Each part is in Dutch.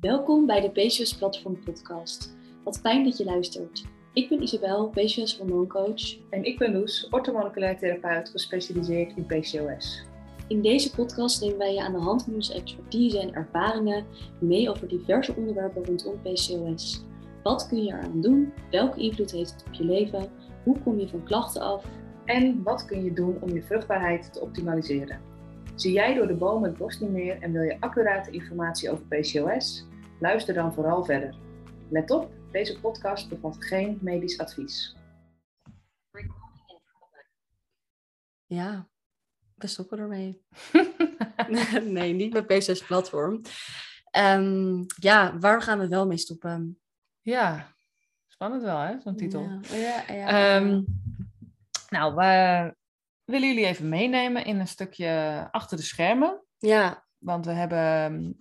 Welkom bij de PCOS Platform Podcast. Wat fijn dat je luistert. Ik ben Isabel, PCOS hormooncoach. En ik ben Loes, orthomoleculair therapeut gespecialiseerd in PCOS. In deze podcast nemen wij je aan de hand van onze expertise en ervaringen mee over diverse onderwerpen rondom PCOS. Wat kun je eraan doen? Welke invloed heeft het op je leven? Hoe kom je van klachten af? En wat kun je doen om je vruchtbaarheid te optimaliseren? Zie jij door de bomen het bos niet meer en wil je accurate informatie over PCOS? Luister dan vooral verder. Let op, deze podcast bevat geen medisch advies. Ja, we stoppen ermee. nee, niet met PCOS platform. Ehm, ja, waar gaan we wel mee stoppen? Ja, spannend wel hè, zo'n titel. Ja, ja, ja. Ehm, nou, we willen jullie even meenemen in een stukje achter de schermen. Ja. Want we hebben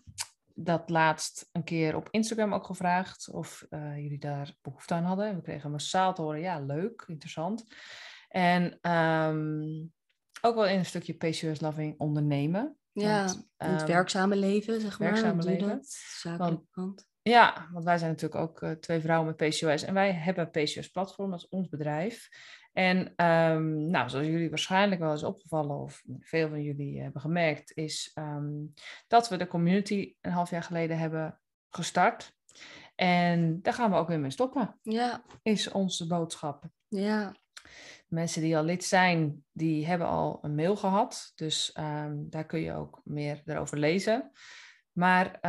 dat laatst een keer op Instagram ook gevraagd of uh, jullie daar behoefte aan hadden. We kregen massaal te horen, ja, leuk, interessant. En um, ook wel in een stukje PCOS Loving ondernemen. Ja, want, um, het werkzame leven, zeg maar. Werkzame leven. Dat, zakelijk. Ja, want wij zijn natuurlijk ook uh, twee vrouwen met PCOS. En wij hebben PCOS Platform, dat is ons bedrijf. En um, nou, zoals jullie waarschijnlijk wel is opgevallen, of veel van jullie hebben gemerkt, is um, dat we de community een half jaar geleden hebben gestart. En daar gaan we ook weer mee stoppen. Ja. Is onze boodschap. Ja. Mensen die al lid zijn, die hebben al een mail gehad. Dus um, daar kun je ook meer erover lezen. Maar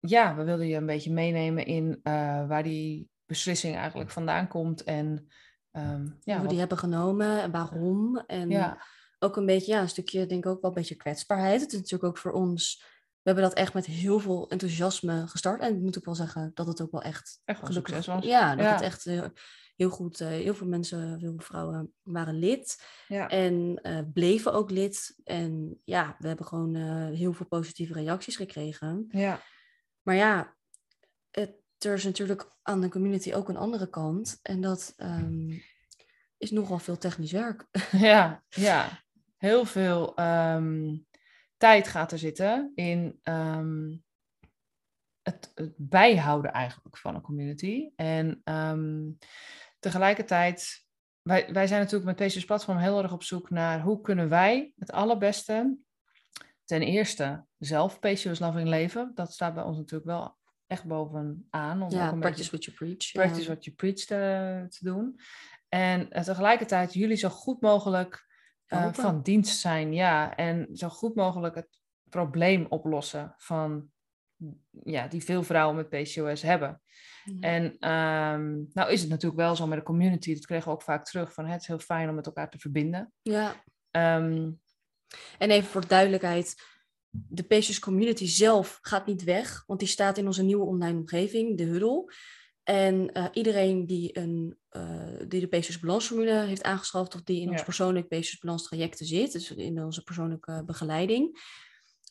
ja, we wilden je een beetje meenemen in uh, waar die beslissing eigenlijk vandaan komt. En Um, ja, hoe die hebben genomen en waarom. En ja. ook een beetje, ja, een stukje, denk ik ook wel een beetje kwetsbaarheid. Het is natuurlijk ook voor ons, we hebben dat echt met heel veel enthousiasme gestart. En ik moet ook wel zeggen dat het ook wel echt, echt gelukkig was. Ja, dat ja. het echt uh, heel goed, uh, heel veel mensen, heel veel vrouwen waren lid. En uh, bleven ook lid. En ja, we hebben gewoon heel veel positieve reacties gekregen. Ja. Maar ja, het, er is natuurlijk aan de community ook een andere kant. En dat um, is nogal veel technisch werk. Ja, ja. heel veel um, tijd gaat er zitten in um, het, het, bijhouden eigenlijk van een community. En tegelijkertijd, wij, wij zijn natuurlijk met deze platform heel erg op zoek naar hoe kunnen wij het allerbeste ten eerste zelf PCOS loving leven. Dat staat bij ons natuurlijk wel echt bovenaan. Om ja, practice what you preach. Practice ja. what you preach te, te doen. En uh, tegelijkertijd jullie zo goed mogelijk uh, van dienst zijn. Ja, en zo goed mogelijk het probleem oplossen van ja, die veel vrouwen met PCOS hebben. Ja. En um, nou is het natuurlijk wel zo met de community, dat kregen we ook vaak terug, van het is heel fijn om met elkaar te verbinden. Ja. Um, en even voor duidelijkheid, de PCOS community zelf gaat niet weg, want die staat in onze nieuwe online omgeving, de Huddle. En uh, iedereen die, een, uh, die de PCOS balansformule heeft aangeschaft of die in ja. ons persoonlijk PCOS balans trajecten zit, dus in onze persoonlijke begeleiding,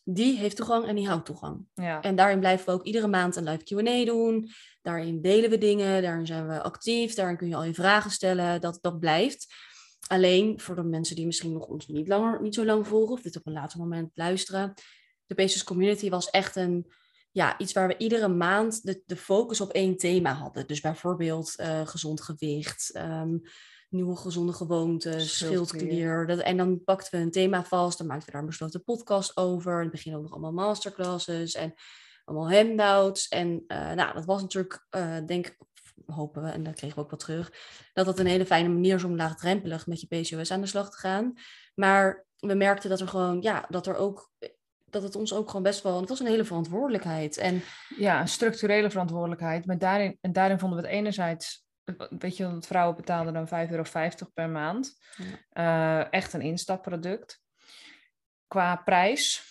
die heeft toegang en die houdt toegang. Ja. En daarin blijven we ook iedere maand een live Q&A doen. Daarin delen we dingen, daarin zijn we actief, daarin kun je al je vragen stellen, dat, dat blijft. Alleen voor de mensen die misschien nog ons niet, langer, niet zo lang volgen of dit op een later moment luisteren. De PCOS community was echt een, ja, iets waar we iedere maand de, de focus op één thema hadden. Dus bijvoorbeeld uh, gezond gewicht, um, nieuwe gezonde gewoontes, schildklier. Dat, en dan pakten we een thema vast, dan maakten we daar een besloten podcast over. In het begin ook nog allemaal masterclasses en allemaal handouts. En uh, nou, dat was natuurlijk, uh, denk ik, hopen we, en dat kregen we ook wel terug, dat dat een hele fijne manier is om laagdrempelig met je PCOS aan de slag te gaan. Maar we merkten dat er gewoon, ja, dat er ook, dat het ons ook gewoon best wel, het was een hele verantwoordelijkheid. En, ja, een structurele verantwoordelijkheid. Maar daarin, en daarin vonden we het enerzijds, weet je, dat vrouwen betaalden dan 5,50 euro per maand. Ja. Uh, echt een instapproduct. Qua prijs.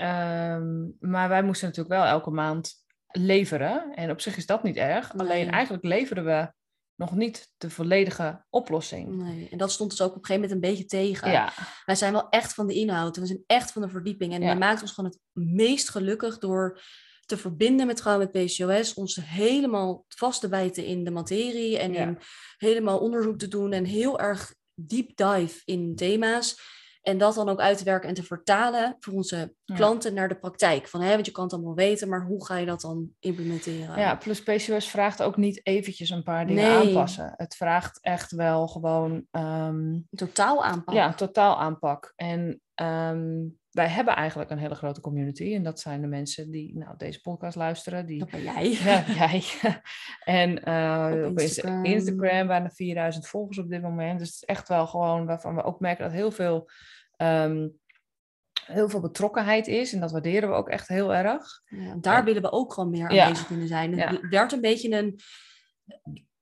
Um, maar wij moesten natuurlijk wel elke maand leveren. En op zich is dat niet erg. Nee. Alleen eigenlijk leveren we nog niet de volledige oplossing. Nee, en dat stond dus ook op een gegeven moment een beetje tegen. Ja. Wij zijn wel echt van de inhoud. We zijn echt van de verdieping. En ja. dat maakt ons gewoon het meest gelukkig door te verbinden met vrouwen met PCOS. Ons helemaal vast te bijten in de materie. En ja. in helemaal onderzoek te doen. En heel erg deep dive in thema's. En dat dan ook uit te werken en te vertalen voor onze klanten naar de praktijk. Van, hè, want je kan het allemaal weten, maar hoe ga je dat dan implementeren? Ja, plus PCOS vraagt ook niet eventjes een paar dingen aanpassen. Het vraagt echt wel gewoon... Um, totaal aanpak. Ja, totaal aanpak. En ehm, wij hebben eigenlijk een hele grote community. En dat zijn de mensen die nou, deze podcast luisteren. Die, dat ben jij. Ja, jij. en uh, op, Instagram. Instagram bijna 4000 volgers op dit moment. Dus het is echt wel gewoon waarvan we ook merken dat heel veel, um, heel veel betrokkenheid is. En dat waarderen we ook echt heel erg. Ja, daar willen we ook gewoon meer aanwezig ja. kunnen zijn. Het werd een beetje een...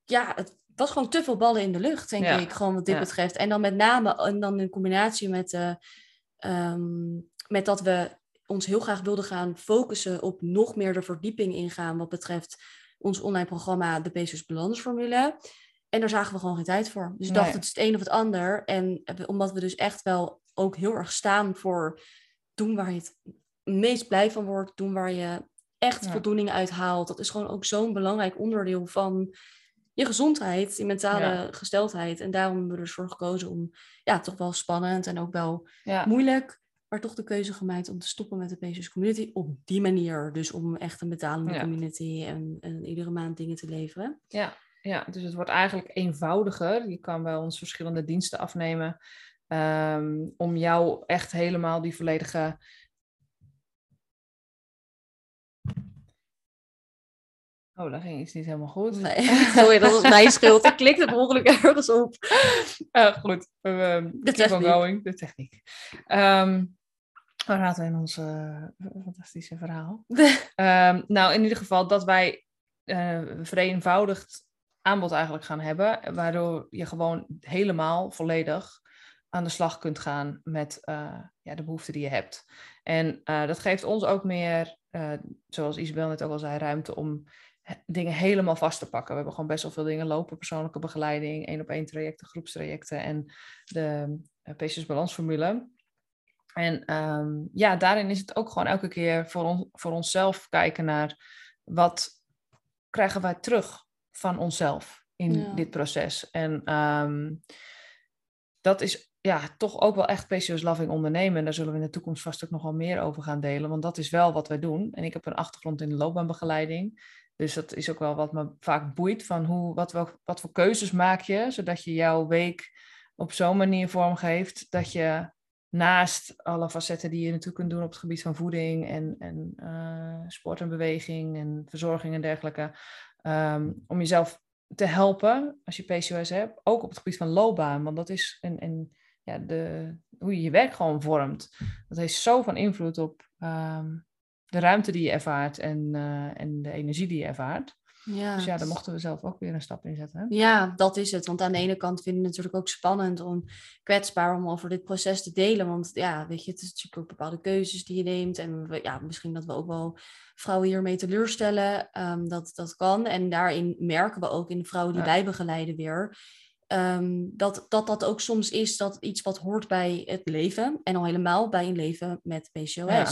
Ja, het was gewoon te veel ballen in de lucht, denk ik. Gewoon wat dit betreft. En dan met name, en dan in combinatie met... Uh, Ehm, met dat we ons heel graag wilden gaan focussen op nog meer de verdieping ingaan wat betreft ons online programma De Pacers Balansformule. En daar zagen we gewoon geen tijd voor. Dus ik dacht, het is het een of het ander. En omdat we dus echt wel ook heel erg staan voor doen waar je het meest blij van wordt, doen waar je echt voldoening uit haalt. Dat is gewoon ook zo'n belangrijk onderdeel van je gezondheid, je mentale gesteldheid. En daarom hebben we ervoor gekozen om, ja, toch wel spannend en ook wel moeilijk, maar toch de keuze gemaakt om te stoppen met de Patients Community op die manier. Dus om echt een betalende community en, en, iedere maand dingen te leveren. Ja. ja, dus het wordt eigenlijk eenvoudiger. Je kan bij ons verschillende diensten afnemen ehm, om jou echt helemaal die volledige Oh, daar ging iets niet helemaal goed. Nee, sorry, dat was mijn schuld. Ik klikte het ongeluk ergens op. Uh, goed, uh, de techniek. Going. De techniek. Um, waar raten we in ons uh, fantastische verhaal? um, nou, in ieder geval dat wij uh, vereenvoudigd aanbod eigenlijk gaan hebben, waardoor je gewoon helemaal volledig aan de slag kunt gaan met ja, de behoeften die je hebt. En dat geeft ons ook meer, zoals Isabel net ook al zei, ruimte om dingen helemaal vast te pakken. We hebben gewoon best wel veel dingen lopen. Persoonlijke begeleiding, één op één trajecten, groepstrajecten en de uh, Patients Balansformule. En um, ja, daarin is het ook gewoon elke keer voor, on, voor onszelf kijken naar wat krijgen wij terug van onszelf in dit proces. En um, dat is ja, toch ook wel echt PCOS loving ondernemen. En daar zullen we in de toekomst vast ook nog wel meer over gaan delen. Want dat is wel wat wij doen. En ik heb een achtergrond in de loopbaanbegeleiding. Dus dat is ook wel wat me vaak boeit van hoe, wat, wat voor keuzes maak je, zodat je jouw week op zo'n manier vormgeeft dat je naast alle facetten die je natuurlijk kunt doen op het gebied van voeding en, en uh, sport en beweging en verzorging en dergelijke, um, om jezelf te helpen als je PCOS hebt, ook op het gebied van loopbaan, want dat is en, ja, de, hoe je je werk gewoon vormt. Dat heeft zo van invloed op um, de ruimte die je ervaart en, uh, en de energie die je ervaart. Ja. Dus ja, daar mochten we zelf ook weer een stap in zetten. Ja, dat is het. Want aan de ene kant vinden we het natuurlijk ook spannend om kwetsbaar om over dit proces te delen. Want ja, weet je, het is natuurlijk ook bepaalde keuzes die je neemt. En we, ja, misschien dat we ook wel vrouwen hiermee teleurstellen. Um, dat, dat kan. En daarin merken we ook in de vrouwen die ja. wij begeleiden weer Um, dat, dat dat ook soms is dat iets wat hoort bij het leven. En al helemaal bij een leven met PCOS. Ja,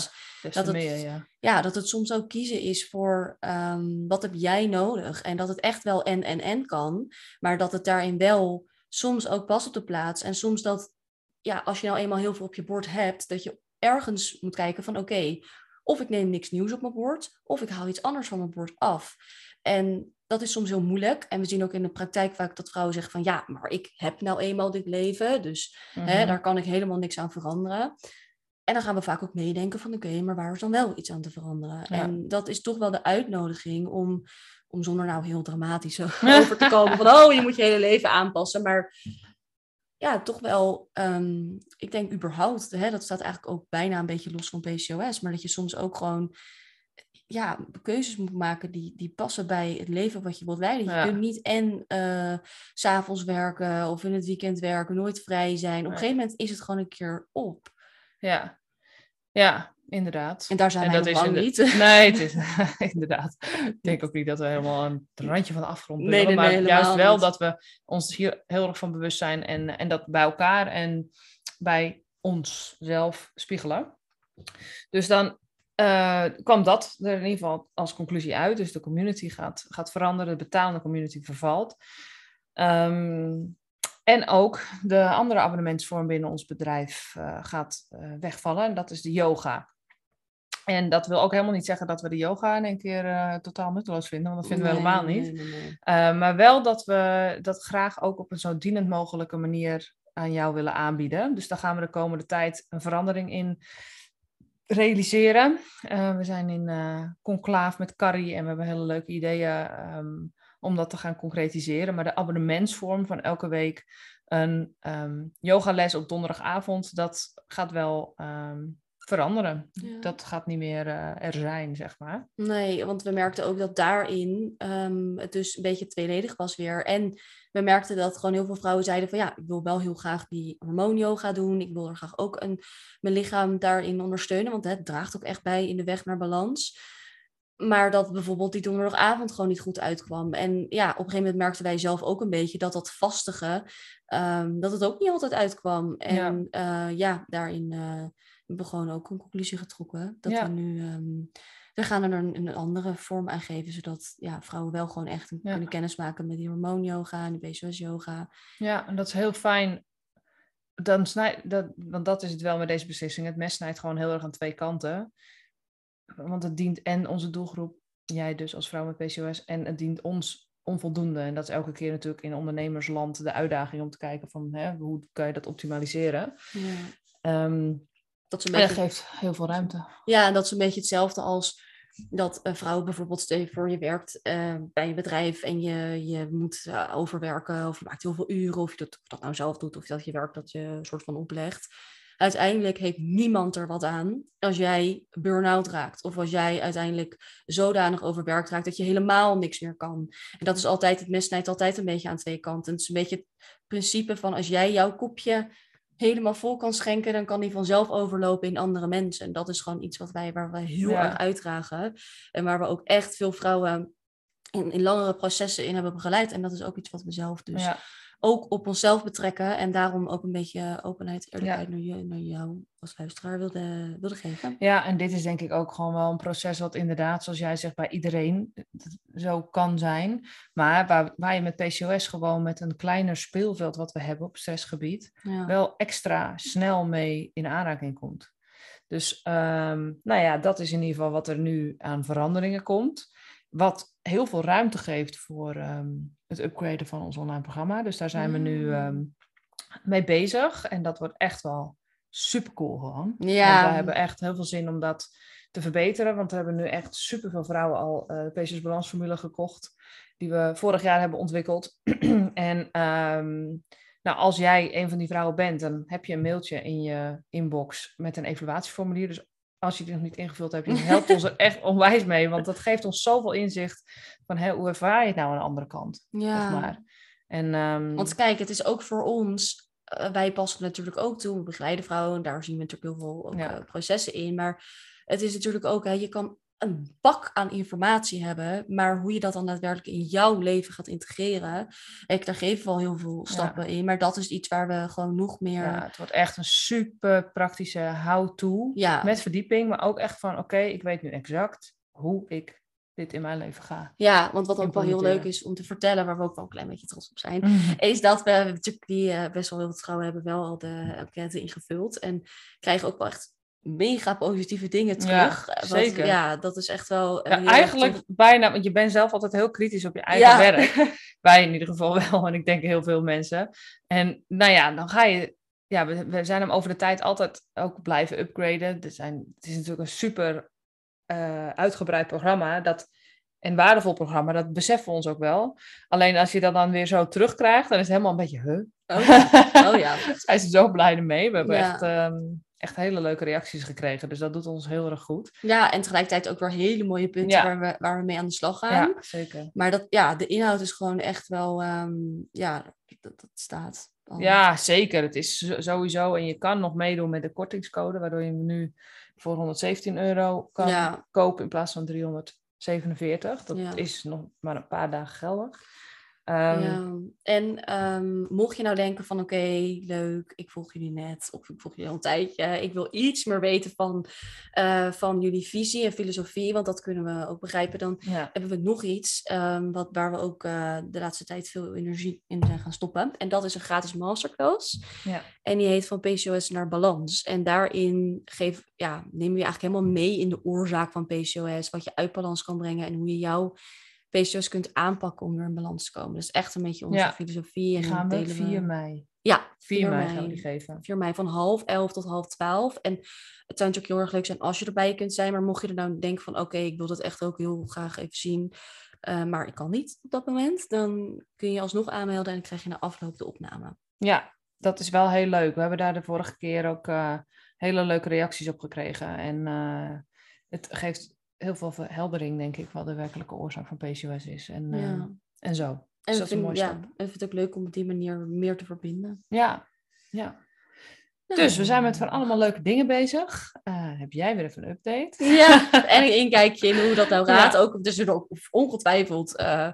dat, het, meer, ja. ja. dat het soms ook kiezen is voor um, wat heb jij nodig. En dat het echt wel en en en kan. Maar dat het daarin wel soms ook pas op de plaats. En soms dat, ja, als je nou eenmaal heel veel op je bord hebt, dat je ergens moet kijken van oké, okay, of ik neem niks nieuws op mijn bord, of ik haal iets anders van mijn bord af. En dat is soms heel moeilijk. En we zien ook in de praktijk vaak dat vrouwen zeggen van ja, maar ik heb nou eenmaal dit leven, dus hè, mhm. daar kan ik helemaal niks aan veranderen. En dan gaan we vaak ook meedenken van oké, maar waar is dan wel iets aan te veranderen? En dat is toch wel de uitnodiging om, om zonder nou heel dramatisch over te komen van oh, je moet je hele leven aanpassen. Maar ja, toch wel, um, ik denk überhaupt, hè, dat staat eigenlijk ook bijna een beetje los van PCOS, maar dat je soms ook gewoon ja, keuzes moet maken die, die passen bij het leven wat je wilt leiden. Je kunt niet en uh, s'avonds werken of in het weekend werken, nooit vrij zijn. Op een gegeven moment is het gewoon een keer op. Ja, ja inderdaad. En daar zijn en wij dat nog niet. Nee, het is inderdaad. Ik denk ook niet dat we helemaal aan het randje van de afgrond. Nee, nee, maar juist wel niet. dat we ons hier heel erg van bewust zijn en, en dat bij elkaar en bij onszelf spiegelen. Dus dan uh, kwam dat er in ieder geval als conclusie uit. Dus de community gaat, gaat veranderen, de betalende community vervalt. Um, En ook de andere abonnementsvorm binnen ons bedrijf uh, gaat uh, wegvallen. En dat is de yoga. En dat wil ook helemaal niet zeggen dat we de yoga in één keer uh, totaal nutteloos vinden, want dat vinden we helemaal niet. Nee, nee, nee. maar wel dat we dat graag ook op een zo dienend mogelijke manier aan jou willen aanbieden. Dus daar gaan we de komende tijd een verandering in realiseren. we zijn in conclaaf met Carrie en we hebben hele leuke ideeën um, om dat te gaan concretiseren. Maar de abonnementsvorm van elke week een um, yogales op donderdagavond, dat gaat wel ehm, veranderen. Dat gaat niet meer uh, er zijn, zeg maar. Nee, want we merkten ook dat daarin um, het dus een beetje tweeledig was weer. En we merkten dat gewoon heel veel vrouwen zeiden van ja, ik wil wel heel graag die hormoonyoga doen. Ik wil er graag ook een, mijn lichaam daarin ondersteunen, want het draagt ook echt bij in de weg naar balans. Maar dat bijvoorbeeld die donderdagavond gewoon niet goed uitkwam. En ja, op een gegeven moment merkten wij zelf ook een beetje dat dat vastige, um, dat het ook niet altijd uitkwam. En ja, uh, ja daarin uh, hebben we gewoon ook een conclusie getrokken. Dat ja. we nu, um, we gaan er een, een, andere vorm aan geven, zodat ja, vrouwen wel gewoon echt ja. kunnen kennismaken met die hormoonyoga en de BCS-yoga. Ja, en dat is heel fijn. Dan snij, dat, want dat is het wel met deze beslissing. Het mes snijdt gewoon heel erg aan twee kanten want het dient en onze doelgroep, jij dus als vrouw met PCOS, en het dient ons onvoldoende. En dat is elke keer natuurlijk in ondernemersland de uitdaging om te kijken van hè, hoe kan je dat optimaliseren. Ja. Um, dat, een beetje... dat geeft heel veel ruimte. Ja, en dat is een beetje hetzelfde als dat een vrouw bijvoorbeeld, stel je voor je werkt uh, bij een bedrijf en je, je moet uh, overwerken of je maakt heel veel uren of je dat, of dat nou zelf doet of dat je werk dat je een soort van oplegt uiteindelijk heeft niemand er wat aan als jij burn-out raakt. Of als jij uiteindelijk zodanig overwerkt raakt dat je helemaal niks meer kan. En dat is altijd, het mes snijdt altijd een beetje aan twee kanten. Het is een beetje het principe van als jij jouw kopje helemaal vol kan schenken, dan kan die vanzelf overlopen in andere mensen. En dat is gewoon iets wat wij, waar we heel erg uitdragen. En waar we ook echt veel vrouwen in, in langere processen in hebben begeleid. En dat is ook iets wat we zelf dus ja ook op onszelf betrekken. En daarom ook een beetje openheid, eerlijkheid naar, je, naar jou als luisteraar wilde, wilde geven. Ja, en dit is denk ik ook gewoon wel een proces wat inderdaad, zoals jij zegt, bij iedereen zo kan zijn. Maar waar, waar je met PCOS gewoon met een kleiner speelveld wat we hebben op stressgebied, wel extra snel mee in aanraking komt. Dus um, nou ja, dat is in ieder geval wat er nu aan veranderingen komt. Wat heel veel ruimte geeft voor um, het upgraden van ons online programma. Dus daar zijn we nu um, mee bezig. En dat wordt echt wel super cool gewoon. Ja. En we hebben echt heel veel zin om dat te verbeteren. Want we hebben nu echt super veel vrouwen al uh, de PCS Balansformule gekocht. Die we vorig jaar hebben ontwikkeld. en um, nou, als jij een van die vrouwen bent, dan heb je een mailtje in je inbox met een evaluatieformulier. Dus als je die nog niet ingevuld hebt, je helpt ons er echt onwijs mee. Want dat geeft ons zoveel inzicht van hoe ervaar je het nou aan de andere kant. Ja. Zeg maar. en, um... Want kijk, het is ook voor ons, uh, wij passen natuurlijk ook toe, we begeleiden vrouwen, daar zien we natuurlijk heel veel ook, ja. uh, processen in. Maar het is natuurlijk ook, hè, je kan een bak aan informatie hebben, maar hoe je dat dan daadwerkelijk in jouw leven gaat integreren, ik, daar geven we al heel veel stappen in, maar dat is iets waar we gewoon nog meer... Ja, het wordt echt een super praktische how-to, ja. met verdieping, maar ook echt van, oké, ik weet nu exact hoe ik dit in mijn leven ga. Ja, want wat ook wel heel leuk is om te vertellen, waar we ook wel een klein beetje trots op zijn, mhm. is dat we natuurlijk die uh, best wel heel veel vrouwen hebben wel al de enquête ingevuld en krijgen ook wel echt mega positieve dingen terug. Ja, zeker. ja, dat is echt wel... Ja, eigenlijk bijna, want je bent zelf altijd heel kritisch op je eigen ja. werk. Wij in ieder geval wel, en ik denk heel veel mensen. En nou ja, dan ga je... Ja, we, we zijn hem over de tijd altijd ook blijven upgraden. Er zijn, het is natuurlijk een super uh, uitgebreid programma. Dat, en waardevol programma, dat beseffen we ons ook wel. Alleen als je dat dan weer zo terugkrijgt, dan is het helemaal een beetje... Huh? Oh, oh ja. Hij is zo blij ermee. We hebben echt... Um, echt hele leuke reacties gekregen. Dus dat doet ons heel erg goed. Ja, en tegelijkertijd ook weer hele mooie punten waar, we, waar we mee aan de slag gaan. Ja, zeker. Maar dat, ja, de inhoud is gewoon echt wel, um, ja, dat, dat staat. Al. Ja, zeker. Het is sowieso. En je kan nog meedoen met de kortingscode, waardoor je hem nu voor 117 euro kan kopen in plaats van 347. Dat is nog maar een paar dagen geldig. Ehm, ja. En ehm, mocht je nou denken van oké, leuk, ik volg jullie net of ik volg jullie al een tijdje. Ik wil iets meer weten van, eh, van jullie visie en filosofie, want dat kunnen we ook begrijpen. Dan ja. hebben we nog iets ehm, wat, waar we ook eh, de laatste tijd veel energie in zijn gaan stoppen. En dat is een gratis masterclass. Ja. En die heet van PCOS naar balans. En daarin geef, ja, nemen we je eigenlijk helemaal mee in de oorzaak van PCOS, wat je uit balans kan brengen en hoe je jouw PCOS kunt aanpakken om weer in balans te komen. Dus echt een beetje onze Ja. filosofie. En gaan we delen 4 mei. Ja, 4 mei gaan we die geven. 4 mei van half elf tot half twaalf. En het zou natuurlijk heel erg leuk zijn als je erbij kunt zijn. Maar mocht je er nou denken van oké, ik wil dat echt ook heel graag even zien. eh, maar ik kan niet op dat moment. Dan kun je alsnog aanmelden en dan krijg je na afloop de opname. Ja, dat is wel heel leuk. We hebben daar de vorige keer ook eh, hele leuke reacties op gekregen. En eh, het geeft heel veel verheldering, denk ik, wat de werkelijke oorzaak van PCOS is. En, Ja. en zo. En Dus dat is een vind, mooie ja, stap. en ik vind het ook leuk om op die manier meer te verbinden. Ja, ja. Dus we zijn met van allemaal leuke dingen bezig. Eh, heb jij weer even een update? Ja, en een inkijkje in hoe dat nou Ja. gaat. Ook, er zullen ook ongetwijfeld eh, eh,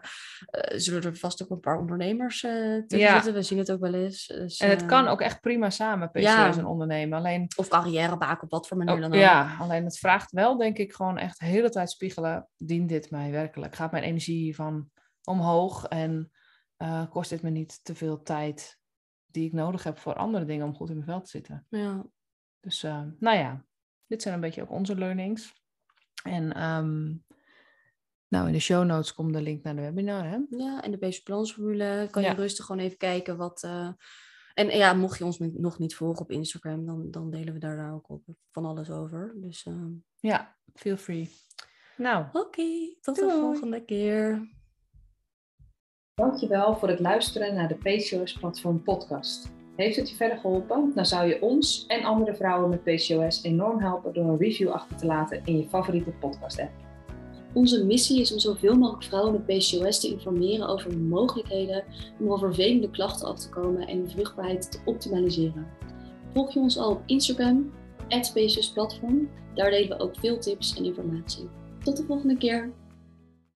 zullen er vast ook een paar ondernemers tussen Ja. zitten. We zien het ook wel eens. Dus, En het kan ook echt prima samen, PCOS Ja. en ondernemen. Alleen, Of carrière maken op wat voor manier oh, dan ook. ja, alleen het vraagt wel, denk ik, gewoon echt de hele tijd spiegelen. Dient dit mij werkelijk? Gaat mijn energie hiervan omhoog? En kost dit me niet te veel tijd die ik nodig heb voor andere dingen om goed in mijn vel te zitten? Ja. Dus eh, nou ja, dit zijn een beetje ook onze learnings. En ehm, nou, in de show notes komt de link naar de webinar. Hè? Ja, en de basic balansformule kan je Ja. rustig gewoon even kijken wat... eh, en ja, mocht je ons nog niet volgen op Instagram, dan, dan delen we daar, daar ook op van alles over. Dus eh, Ja, feel free. Nou, oké, tot de volgende keer. Dankjewel voor het luisteren naar de PCOS Platform podcast. Heeft het je verder geholpen? Dan zou je ons en andere vrouwen met PCOS enorm helpen door een review achter te laten in je favoriete podcast app. Onze missie is om zoveel mogelijk vrouwen met PCOS te informeren over de mogelijkheden om van vervelende klachten af te komen en hun vruchtbaarheid te optimaliseren. Volg je ons al op Instagram, PCOS Platform. Daar delen we ook veel tips en informatie. Tot de volgende keer!